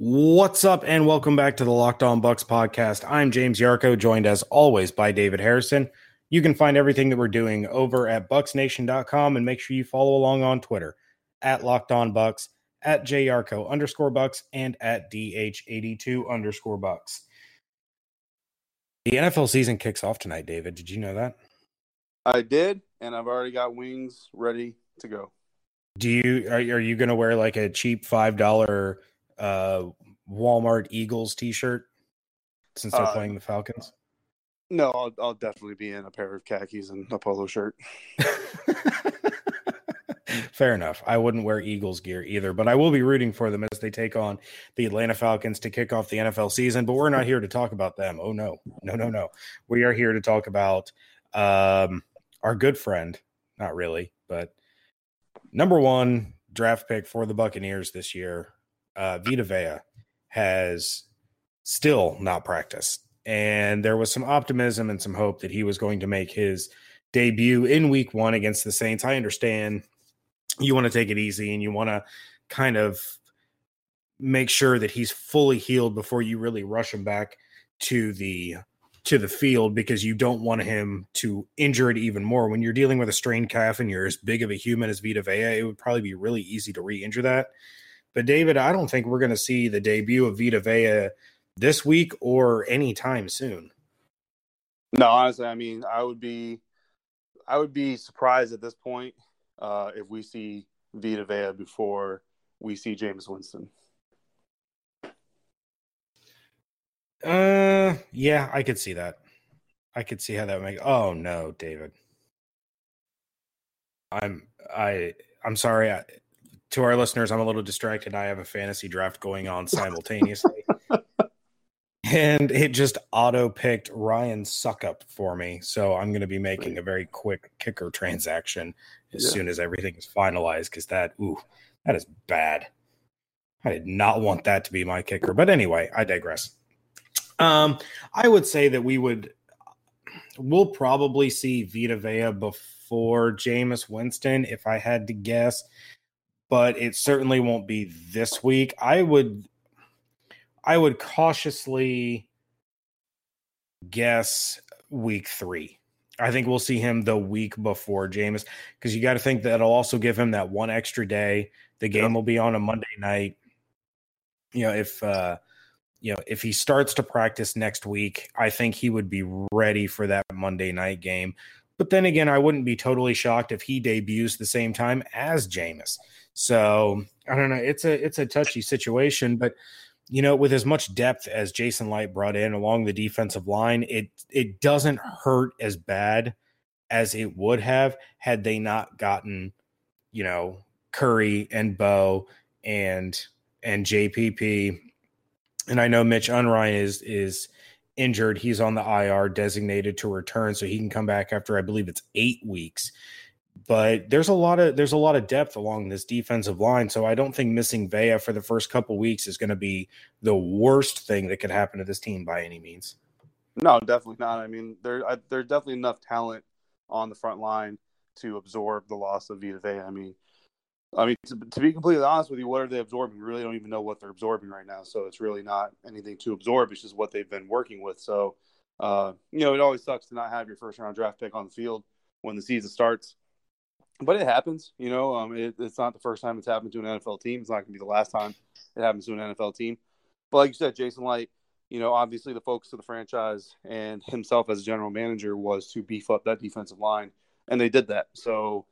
What's up, and welcome back to the Locked On Bucs podcast. I'm James Yarcho, joined as always by David Harrison. You can find everything that we're doing over at bucsnation.com and make sure you follow along on Twitter at Locked On Bucs, at JYarcho underscore Bucs, and at DH82 underscore Bucs. The NFL season kicks off tonight, David. Did you know that? I did, and I've already got wings ready to go. Do you are, are you going to wear like a cheap five dollar uh, Walmart Eagles T-shirt since they're uh, playing the Falcons? No, I'll, I'll definitely be in a pair of khakis and a polo shirt. Fair enough. I wouldn't wear Eagles gear either, but I will be rooting for them as they take on the Atlanta Falcons to kick off the NFL season. But we're not here to talk about them. Oh no, no, no, no. We are here to talk about um, our good friend. Not really, but number one draft pick for the Buccaneers this year, uh, Vita Vea, has still not practiced. And there was some optimism and some hope that he was going to make his debut in week one against the Saints. I understand you want to take it easy and you want to kind of make sure that he's fully healed before you really rush him back to the to the field because you don't want him to injure it even more. When you're dealing with a strained calf and you're as big of a human as Vita Vea, it would probably be really easy to re-injure that. But David, I don't think we're going to see the debut of Vita Vea this week or anytime soon. No, honestly, I mean, I would be, I would be surprised at this point uh, if we see Vita Vea before we see Jameis Winston. Uh, yeah, I could see that. I could see how that would make. Oh no, David. I'm I I'm sorry. I, to our listeners, I'm a little distracted. I have a fantasy draft going on simultaneously. and it just auto picked Ryan Succop for me. So I'm going to be making a very quick kicker transaction as yeah. soon as everything is finalized because that, ooh, that is bad. I did not want that to be my kicker. But anyway, I digress. Um, I would say that we would, we'll probably see Vita Vea before Jameis Winston if I had to guess but it certainly won't be this week. I would I would cautiously guess week 3. I think we'll see him the week before Jameis because you got to think that it'll also give him that one extra day. The game will be on a Monday night. You know, if uh you know, if he starts to practice next week, I think he would be ready for that Monday night game. But then again, I wouldn't be totally shocked if he debuts the same time as Jameis. So I don't know. It's a it's a touchy situation, but you know, with as much depth as Jason Licht brought in along the defensive line, it it doesn't hurt as bad as it would have had they not gotten, you know, Curry and Beau and and JPP. And I know Mitch Unrein is is injured. He's on the IR designated to return, so he can come back after I believe it's eight weeks but there's a lot of there's a lot of depth along this defensive line. So I don't think missing Vea for the first couple weeks is going to be the worst thing that could happen to this team by any means. No, definitely not. I mean, there there's definitely enough talent on the front line to absorb the loss of Vita Vea. I mean, I mean to, to, be completely honest with you, what are they absorbing? We really don't even know what they're absorbing right now. So it's really not anything to absorb. It's just what they've been working with. So, uh, you know, it always sucks to not have your first round draft pick on the field when the season starts but it happens. You know, um, it, it's not the first time it's happened to an NFL team. It's not going to be the last time it happens to an NFL team. But like you said, Jason Licht, you know, obviously the focus of the franchise and himself as a general manager was to beef up that defensive line, and they did that. So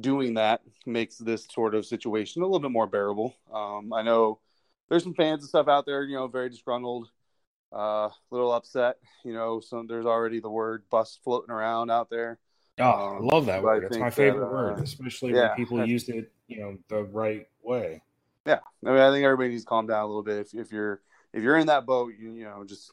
doing that makes this sort of situation a little bit more bearable. Um, I know there's some fans and stuff out there, you know, very disgruntled, a uh, little upset. You know, some there's already the word "bust" floating around out there. Oh, I love that word. It's my favorite that, uh, word, especially yeah, when people use it, you know, the right way. Yeah, I mean, I think everybody needs to calm down a little bit. If, if you're if you're in that boat, you you know, just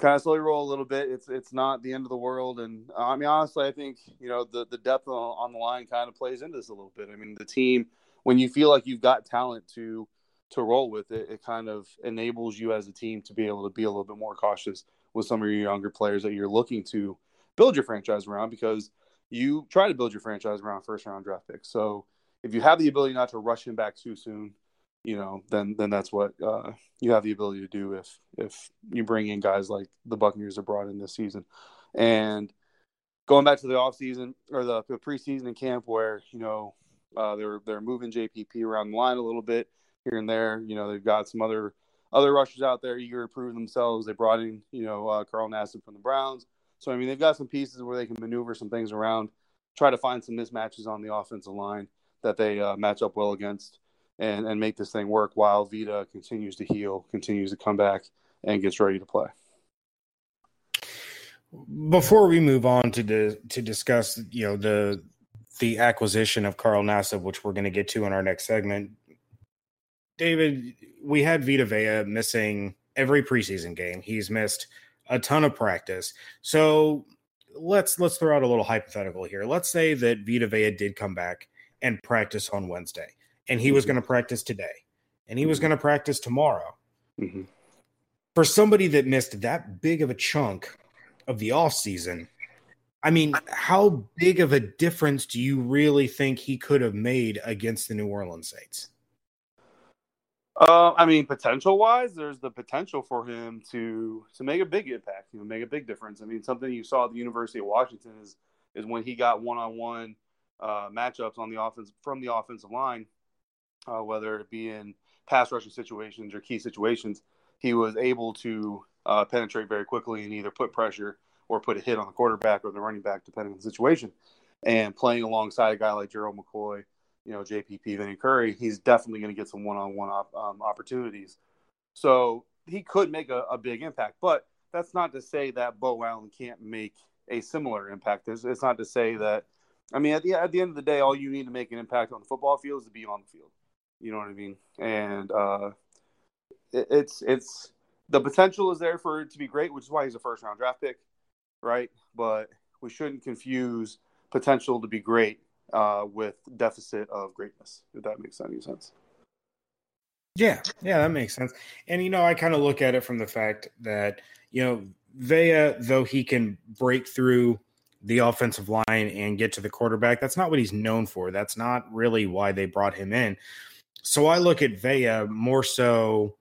kind of slowly roll a little bit. It's it's not the end of the world, and uh, I mean, honestly, I think you know the the depth on, on the line kind of plays into this a little bit. I mean, the team when you feel like you've got talent to to roll with it, it kind of enables you as a team to be able to be a little bit more cautious with some of your younger players that you're looking to build your franchise around because you try to build your franchise around first round draft picks. So if you have the ability not to rush him back too soon, you know, then then that's what uh, you have the ability to do if if you bring in guys like the Buccaneers are brought in this season. And going back to the offseason or the, the preseason and camp where, you know, uh, they're they're moving JPP around the line a little bit here and there. You know, they've got some other other rushers out there eager to prove themselves. They brought in, you know, uh, Carl Nassib from the Browns. So I mean, they've got some pieces where they can maneuver some things around, try to find some mismatches on the offensive line that they uh, match up well against and, and make this thing work while Vita continues to heal, continues to come back, and gets ready to play. Before we move on to the, to discuss, you know, the the acquisition of Carl Nassib, which we're going to get to in our next segment, David, we had Vita Vea missing every preseason game. He's missed a ton of practice. So let's let's throw out a little hypothetical here. Let's say that Vita Vea did come back and practice on Wednesday and he was mm-hmm. going to practice today and he was mm-hmm. going to practice tomorrow. Mm-hmm. For somebody that missed that big of a chunk of the off season, I mean, how big of a difference do you really think he could have made against the New Orleans Saints? Uh, I mean, potential wise, there's the potential for him to to make a big impact, you know, make a big difference. I mean, something you saw at the University of Washington is is when he got one on one matchups on the offense from the offensive line uh, whether it be in pass rushing situations or key situations, he was able to uh, penetrate very quickly and either put pressure or put a hit on the quarterback or the running back, depending on the situation. And playing alongside a guy like Gerald McCoy, you know, JPP, Vinny Curry, he's definitely going to get some one on one opportunities. So he could make a, a, big impact, but that's not to say that Beau Allen can't make a similar impact. It's, it's not to say that. I mean, at the at the end of the day, all you need to make an impact on the football field is to be on the field. You know what I mean? And uh, it, it's it's the potential is there for it to be great, which is why he's a first round draft pick, right? But we shouldn't confuse potential to be great uh, with deficit of greatness. If that makes any sense. Yeah, yeah, that makes sense. And you know, I kind of look at it from the fact that you know Vea, though he can break through the offensive line and get to the quarterback, that's not what he's known for. That's not really why they brought him in. So I look at Vea more so,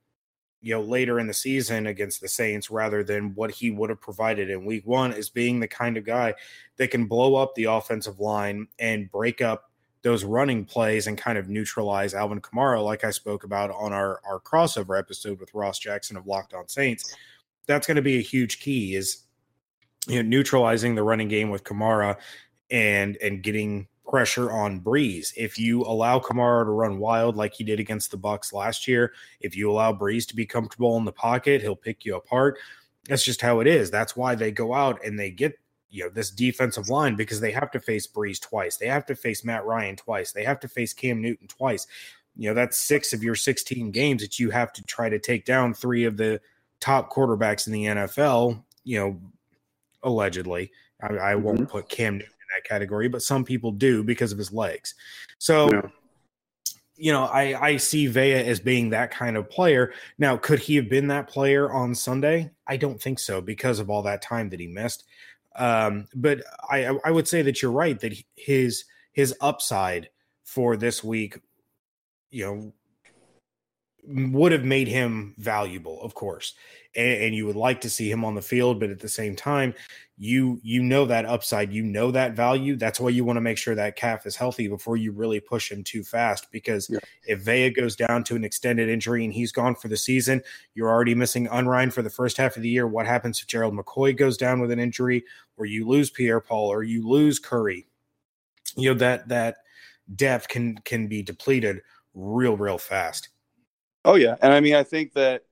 you know, later in the season against the Saints rather than what he would have provided in week one as being the kind of guy that can blow up the offensive line and break up those running plays and kind of neutralize Alvin Kamara, like I spoke about on our, our crossover episode with Ross Jackson of Locked On Saints. That's going to be a huge key is you know neutralizing the running game with Kamara and and getting pressure on Brees. If you allow Kamara to run wild like he did against the Bucs last year, if you allow Brees to be comfortable in the pocket, he'll pick you apart. That's just how it is. That's why they go out and they get you know this defensive line because they have to face Brees twice. They have to face Matt Ryan twice. They have to face Cam Newton twice. You know that's six of your 16 games that you have to try to take down three of the top quarterbacks in the NFL. You know, allegedly. I, I won't mm-hmm. put Cam Newton that category, but some people do because of his legs. So, yeah. you know, I, I see Vea as being that kind of player. Now, could he have been that player on Sunday? I don't think so because of all that time that he missed. Um, but I, I would say that you're right that his his upside for this week, you know, would have made him valuable, of course and, and, you would like to see him on the field, but at the same time, you you know that upside, you know that value. That's why you want to make sure that calf is healthy before you really push him too fast. Because yeah. if Vea goes down to an extended injury and he's gone for the season, you're already missing Unrein for the first half of the year. What happens if Gerald McCoy goes down with an injury, or you lose Pierre Paul, or you lose Curry? You know that that depth can can be depleted real real fast. Oh yeah, and I mean I think that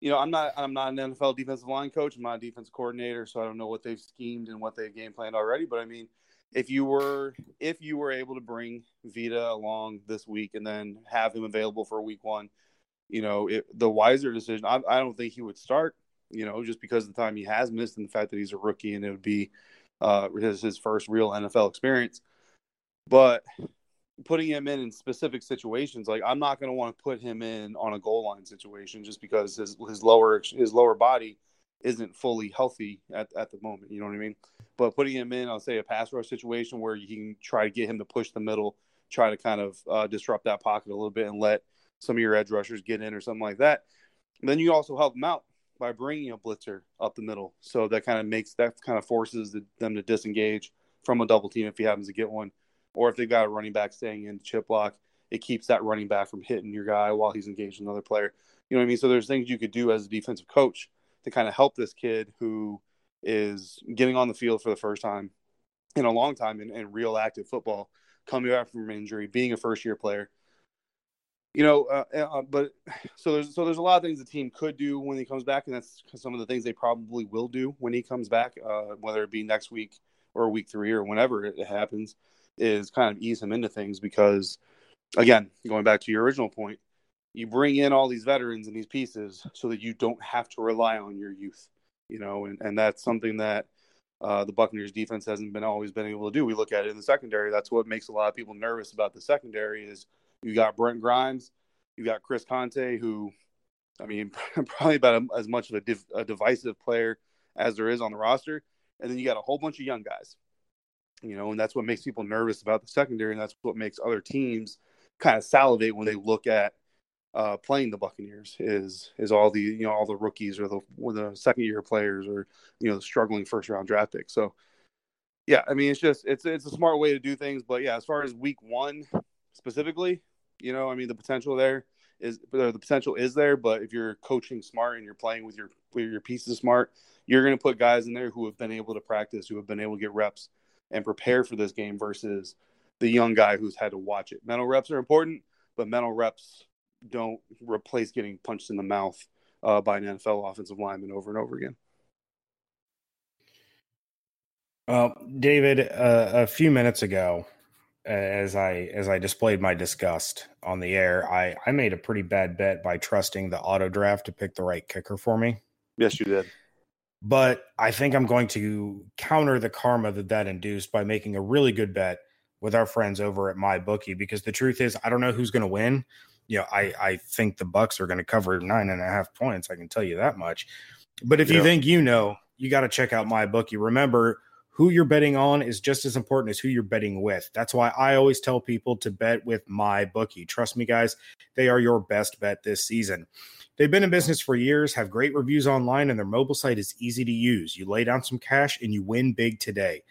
you know, I'm not I'm not an NFL defensive line coach. I'm not a defensive coordinator, so I don't know what they've schemed and what they've game planned already. But I mean, if you were if you were able to bring Vita along this week and then have him available for week one, you know, it, the wiser decision. I, I don't think he would start. You know, just because of the time he has missed and the fact that he's a rookie and it would be uh, his his first real NFL experience. But putting him in in specific situations like i'm not going to want to put him in on a goal line situation just because his his lower his lower body isn't fully healthy at, at the moment you know what i mean but putting him in i'll say a pass rush situation where you can try to get him to push the middle try to kind of uh, disrupt that pocket a little bit and let some of your edge rushers get in or something like that. And then you also help them out by bringing a blitzer up the middle. So that kind of makes that kind of forces them to disengage from a double team if he happens to get one, or if they've got a running back staying in chip block, it keeps that running back from hitting your guy while he's engaged with another player. You know what I mean? So there's things you could do as a defensive coach to kind of help this kid who is getting on the field for the first time in a long time in, in real active football, coming back from injury, being a first year player. You know, uh, uh, but so there's so there's a lot of things the team could do when he comes back, and that's some of the things they probably will do when he comes back, uh, whether it be next week or week three or whenever it happens, is kind of ease him into things because, again, going back to your original point, you bring in all these veterans and these pieces so that you don't have to rely on your youth, you know, and, and that's something that uh, the Buccaneers defense hasn't been always been able to do. We look at it in the secondary. That's what makes a lot of people nervous about the secondary is you got Brent Grimes, you got Chris Conte, who, I mean, probably about as much of a, div, a divisive player as there is on the roster, and then you got a whole bunch of young guys, you know, and that's what makes people nervous about the secondary, and that's what makes other teams kind of salivate when they look at uh, playing the Buccaneers is is all the you know all the rookies or the or the second year players or you know the struggling first round draft picks. So yeah, I mean it's just it's it's a smart way to do things. But yeah, as far as week one specifically, you know, I mean the potential there is the potential is there, but if you're coaching smart and you're playing with your with your pieces smart, you're going to put guys in there who have been able to practice, who have been able to get reps and prepare for this game versus the young guy who's had to watch it. Mental reps are important, but mental reps don't replace getting punched in the mouth uh, by an NFL offensive lineman over and over again. Well, David, uh, a few minutes ago, as I as I displayed my disgust on the air, I I made a pretty bad bet by trusting the auto draft to pick the right kicker for me. Yes, you did. But I think I'm going to counter the karma that that induced by making a really good bet with our friends over at my bookie because the truth is I don't know who's going to win. You know, I I think the Bucs are going to cover nine and a half points. I can tell you that much. But if yeah. you think you know, you got to check out my bookie. Remember, who you're betting on is just as important as who you're betting with. That's why I always tell people to bet with my bookie. Trust me, guys, they are your best bet this season. They've been in business for years, have great reviews online, and their mobile site is easy to use. You lay down some cash and you win big today.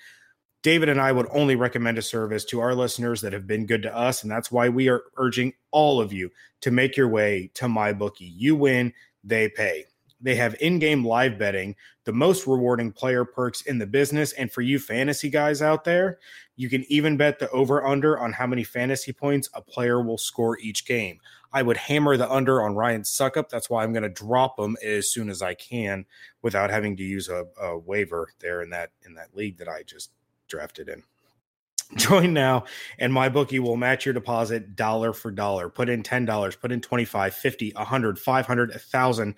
David and I would only recommend a service to our listeners that have been good to us. And that's why we are urging all of you to make your way to MyBookie. You win, they pay. They have in game live betting, the most rewarding player perks in the business. And for you fantasy guys out there, you can even bet the over under on how many fantasy points a player will score each game. I would hammer the under on Ryan Succop. That's why I'm going to drop him as soon as I can without having to use a, a waiver there in that in that league that I just drafted in. Join now, and my bookie will match your deposit dollar for dollar. Put in $10, put in 25, 50, 100, 500, 1000.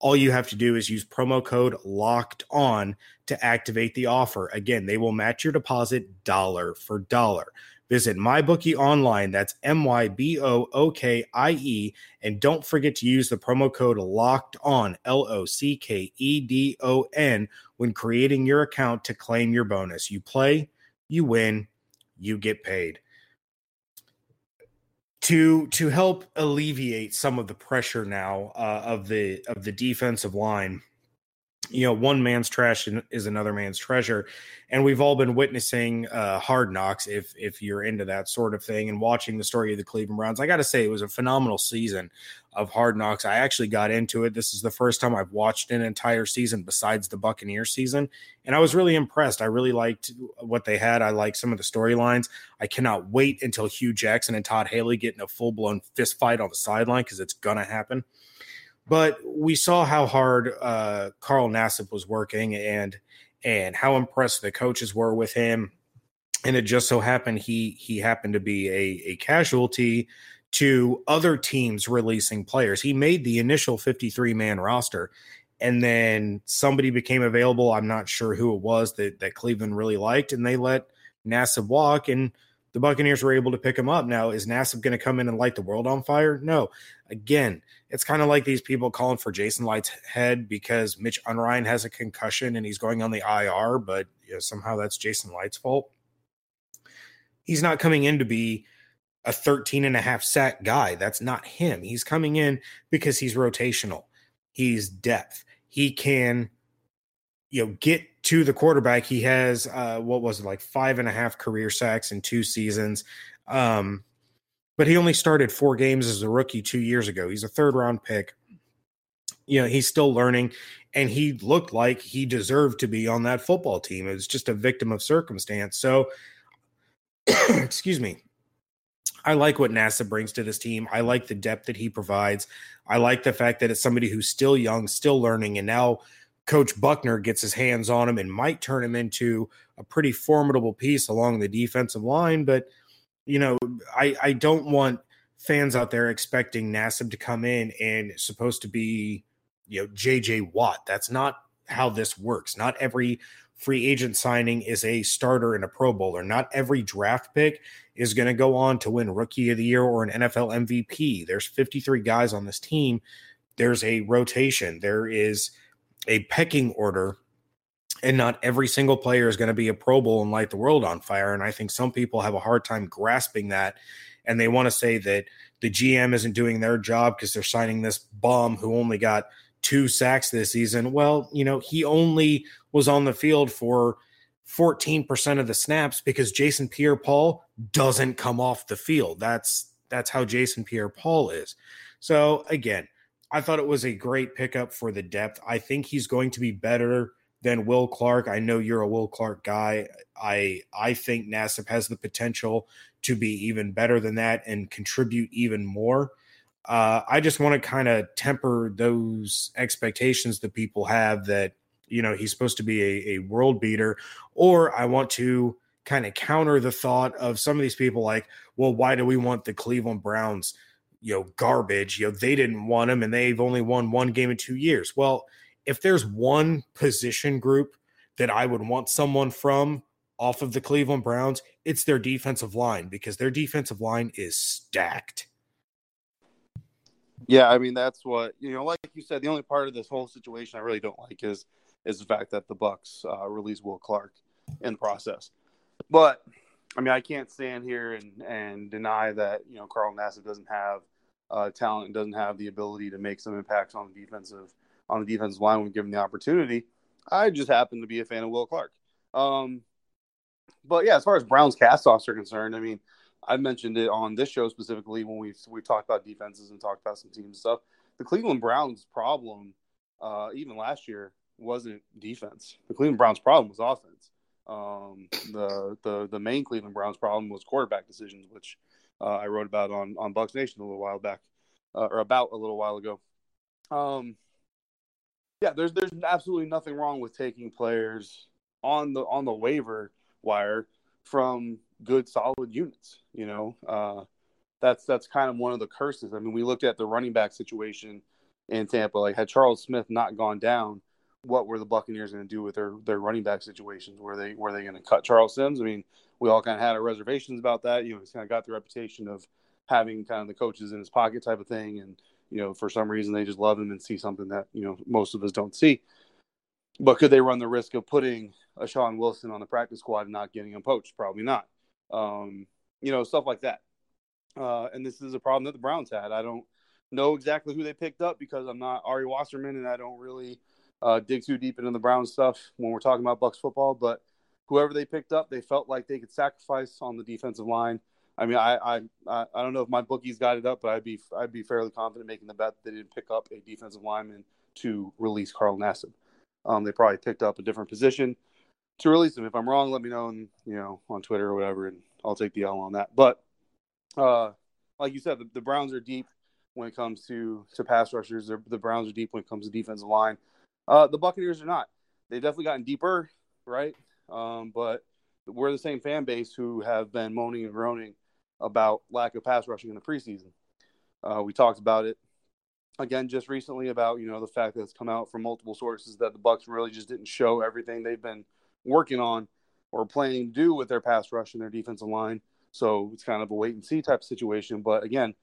All you have to do is use promo code locked on to activate the offer. Again, they will match your deposit dollar for dollar. Visit MyBookie online. That's M Y B O O K I E. And don't forget to use the promo code LOCKED ON, L O C K E D O N, when creating your account to claim your bonus. You play, you win, you get paid. To to help alleviate some of the pressure now uh, of the of the defensive line, you know, one man's trash is another man's treasure, and we've all been witnessing uh, Hard Knocks. If if you're into that sort of thing and watching the story of the Cleveland Browns, I got to say it was a phenomenal season of Hard Knocks. I actually got into it. This is the first time I've watched an entire season besides the Buccaneer season, and I was really impressed. I really liked what they had. I like some of the storylines. I cannot wait until Hue Jackson and Todd Haley get in a full blown fist fight on the sideline because it's gonna happen. But we saw how hard uh, Carl Nassib was working and and how impressed the coaches were with him. And it just so happened he he happened to be a, a casualty to other teams releasing players. He made the initial 53 man roster and then somebody became available. I'm not sure who it was that, that Cleveland really liked, and they let Nassib walk. And the Buccaneers were able to pick him up. Now, is Nassib going to come in and light the world on fire? No. Again, it's kind of like these people calling for Jason Licht's head because Mitch Unrein has a concussion and he's going on the IR, but you know, somehow that's Jason Licht's fault. He's not coming in to be a 13 and a half sack guy. That's not him. He's coming in because he's rotational. He's depth. He can, you know, get to the quarterback. He has uh what was it like five and a half career sacks in two seasons. Um, but he only started four games as a rookie two years ago. He's a third round pick. You know, he's still learning, and he looked like he deserved to be on that football team. It was just a victim of circumstance. So, excuse me. I like what Nassib brings to this team. I like the depth that he provides. I like the fact that it's somebody who's still young, still learning, and now Coach Buckner gets his hands on him and might turn him into a pretty formidable piece along the defensive line. But you know, I I don't want fans out there expecting Nassib to come in and supposed to be you know JJ Watt. That's not how this works. Not every free agent signing is a starter and a Pro Bowler. Not every draft pick is going to go on to win Rookie of the Year or an NFL MVP. There's 53 guys on this team. There's a rotation. There is a pecking order, and not every single player is going to be a Pro Bowl and light the world on fire. And I think some people have a hard time grasping that. And they want to say that the GM isn't doing their job because they're signing this bum who only got two sacks this season. Well, you know, he only was on the field for 14% of the snaps because Jason Pierre Paul doesn't come off the field. That's that's how Jason Pierre Paul is. So again, I thought it was a great pickup for the depth. I think he's going to be better than Will Clark. I know you're a Will Clark guy. I I think Nassib has the potential to be even better than that and contribute even more. Uh, I just want to kind of temper those expectations that people have that you know he's supposed to be a, a world beater, or I want to kind of counter the thought of some of these people like, well, why do we want the Cleveland Browns? You know, garbage. You know, they didn't want him, and they've only won one game in two years. Well, if there's one position group that I would want someone from off of the Cleveland Browns, it's their defensive line because their defensive line is stacked. Yeah, I mean that's what you know. Like you said, the only part of this whole situation I really don't like is is the fact that the Bucs uh, released Will Clark in the process. But I mean, I can't stand here and and deny that you know Carl Nassib doesn't have uh, talent doesn't have the ability to make some impacts on the defensive on the defensive line when given the opportunity. I just happen to be a fan of Will Clark. Um, but yeah, as far as Browns castoffs are concerned, I mean, I mentioned it on this show specifically when we we talked about defenses and talked about some teams and stuff. The Cleveland Browns' problem, uh, even last year, wasn't defense. The Cleveland Browns' problem was offense. Um, the the the main Cleveland Browns' problem was quarterback decisions, which uh, I wrote about on on Bucs Nation a little while back, uh, or about a little while ago. Um, yeah, there's there's absolutely nothing wrong with taking players on the on the waiver wire from good solid units. You know, uh, that's that's kind of one of the curses. I mean, we looked at the running back situation in Tampa. Like, had Charles Sims not gone down, what were the Buccaneers going to do with their their running back situations? Were they were they going to cut Charles Sims? I mean, we all kind of had our reservations about that. You know, he's kind of got the reputation of having kind of the coaches in his pocket type of thing, and you know, for some reason they just love him and see something that you know most of us don't see. But could they run the risk of putting a Shaun Wilson on the practice squad and not getting him poached? Probably not. Um, you know, stuff like that. Uh, and this is a problem that the Browns had. I don't know exactly who they picked up because I'm not Ari Wasserman and I don't really uh, dig too deep into the Browns stuff when we're talking about Bucs football. But whoever they picked up, they felt like they could sacrifice on the defensive line. I mean, I, I I don't know if my bookies got it up, but I'd be I'd be fairly confident making the bet that they didn't pick up a defensive lineman to release Carl Nassib. Um, they probably picked up a different position to release him. If I'm wrong, let me know, and you know, on Twitter or whatever, and I'll take the L on that. But uh, like you said, the, the, Browns are deep when it comes to to pass rushers. They're, the Browns are deep when it comes to defensive line. Uh, the Buccaneers are not. They've definitely gotten deeper, right? Um, but we're the same fan base who have been moaning and groaning about lack of pass rushing in the preseason. Uh, we talked about it again just recently about you know the fact that it's come out from multiple sources that the Bucs really just didn't show everything they've been working on or planning to do with their pass rush and their defensive line. So it's kind of a wait and see type situation. But again,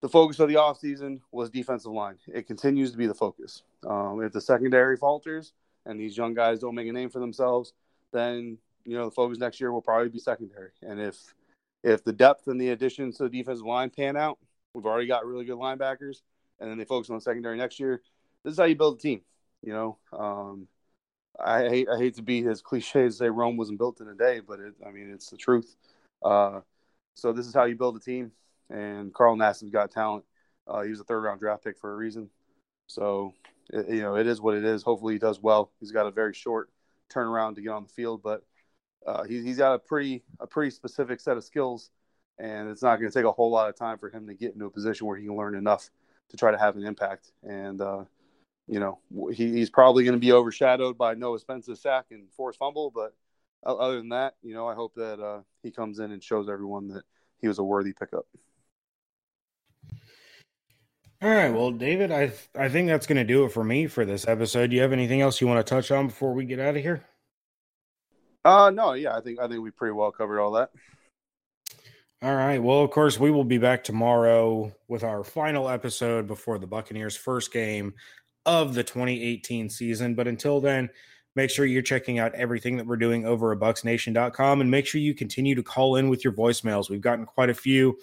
the focus of the offseason was defensive line. It continues to be the focus. Um, if the secondary falters and these young guys don't make a name for themselves, then you know the focus next year will probably be secondary. And if if the depth and the additions to the defensive line pan out, we've already got really good linebackers, and then they focus on the secondary next year. This is how you build a team. You know, um, I hate I hate to be as cliche as say Rome wasn't built in a day, but it, I mean it's the truth. Uh, so this is how you build a team, and Carl Nassib's got talent. Uh, he was a third round draft pick for a reason. So it, you know it is what it is. Hopefully he does well. He's got a very short turnaround to get on the field, but uh, he, he's got a pretty a pretty specific set of skills, and it's not going to take a whole lot of time for him to get into a position where he can learn enough to try to have an impact. And uh, you know he, he's probably going to be overshadowed by Noah Spence's sack and forced fumble, but other than that, you know I hope that uh, he comes in and shows everyone that he was a worthy pickup. All right, well, David, I I think that's going to do it for me for this episode. Do you have anything else you want to touch on before we get out of here? Uh no, yeah, I think I think we pretty well covered all that. All right. Well, of course, we will be back tomorrow with our final episode before the Buccaneers' first game of the 2018 season. But until then, make sure you're checking out everything that we're doing over at bucsnation.com and make sure you continue to call in with your voicemails. We've gotten quite a few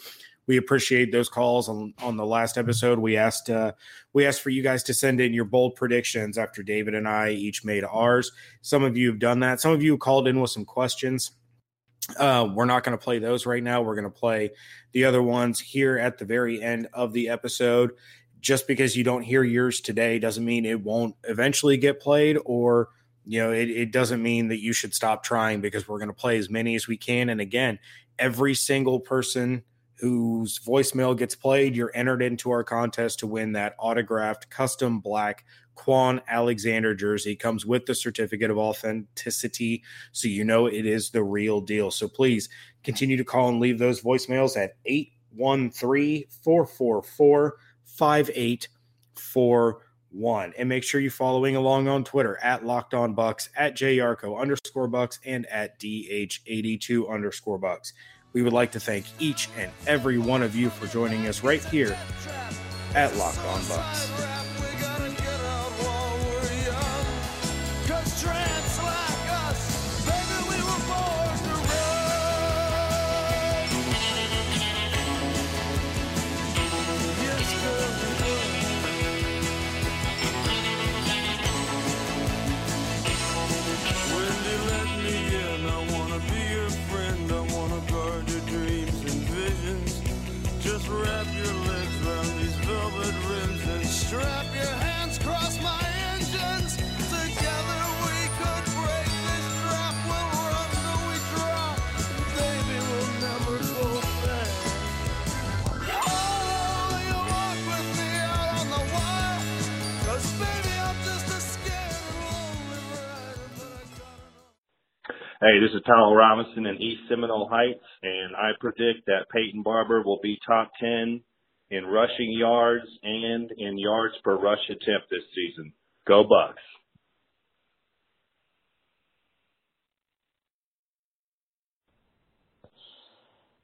we appreciate those calls on, on the last episode. We asked uh, we asked for you guys to send in your bold predictions after david and i each made ours. Some of you have done that. Some of you called in with some questions. Uh, we're not going to play those right now. We're going to play the other ones here at the very end of the episode. Just because you don't hear yours today doesn't mean it won't eventually get played or you know it, it doesn't mean that you should stop trying because we're going to play as many as we can. And again every single person whose voicemail gets played, you're entered into our contest to win that autographed custom black Kwon Alexander jersey. Comes with the certificate of authenticity, so you know it is the real deal. So please continue to call and leave those voicemails at 813 444 5841. And make sure you're following along on Twitter at Locked On Bucs, at JYarcho underscore Bucs, and at DH82 underscore Bucs. We would like to thank each and every one of you for joining us right here at Locked On Bucs. Hey, this is Tom Robinson in East Seminole Heights, and I predict that Peyton Barber will be top 10 in rushing yards and in yards per rush attempt this season. Go Bucs.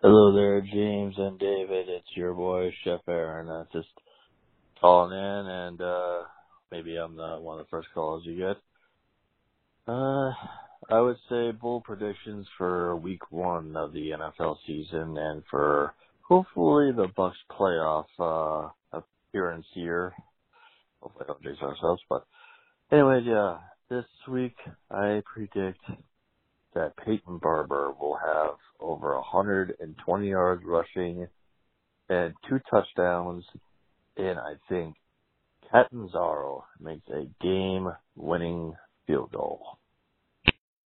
Hello there, James and David. It's your boy, Chef Aaron. Uh, just calling in, and uh, maybe I'm the one of the first calls you get. Uh, I would say bold predictions for week one of the NFL season and for hopefully the Bucs playoff uh appearance here. Hopefully don't jinx ourselves, but anyways, yeah. This week I predict that Peyton Barber will have over 120 yards rushing and two touchdowns, and I think Catanzaro makes a game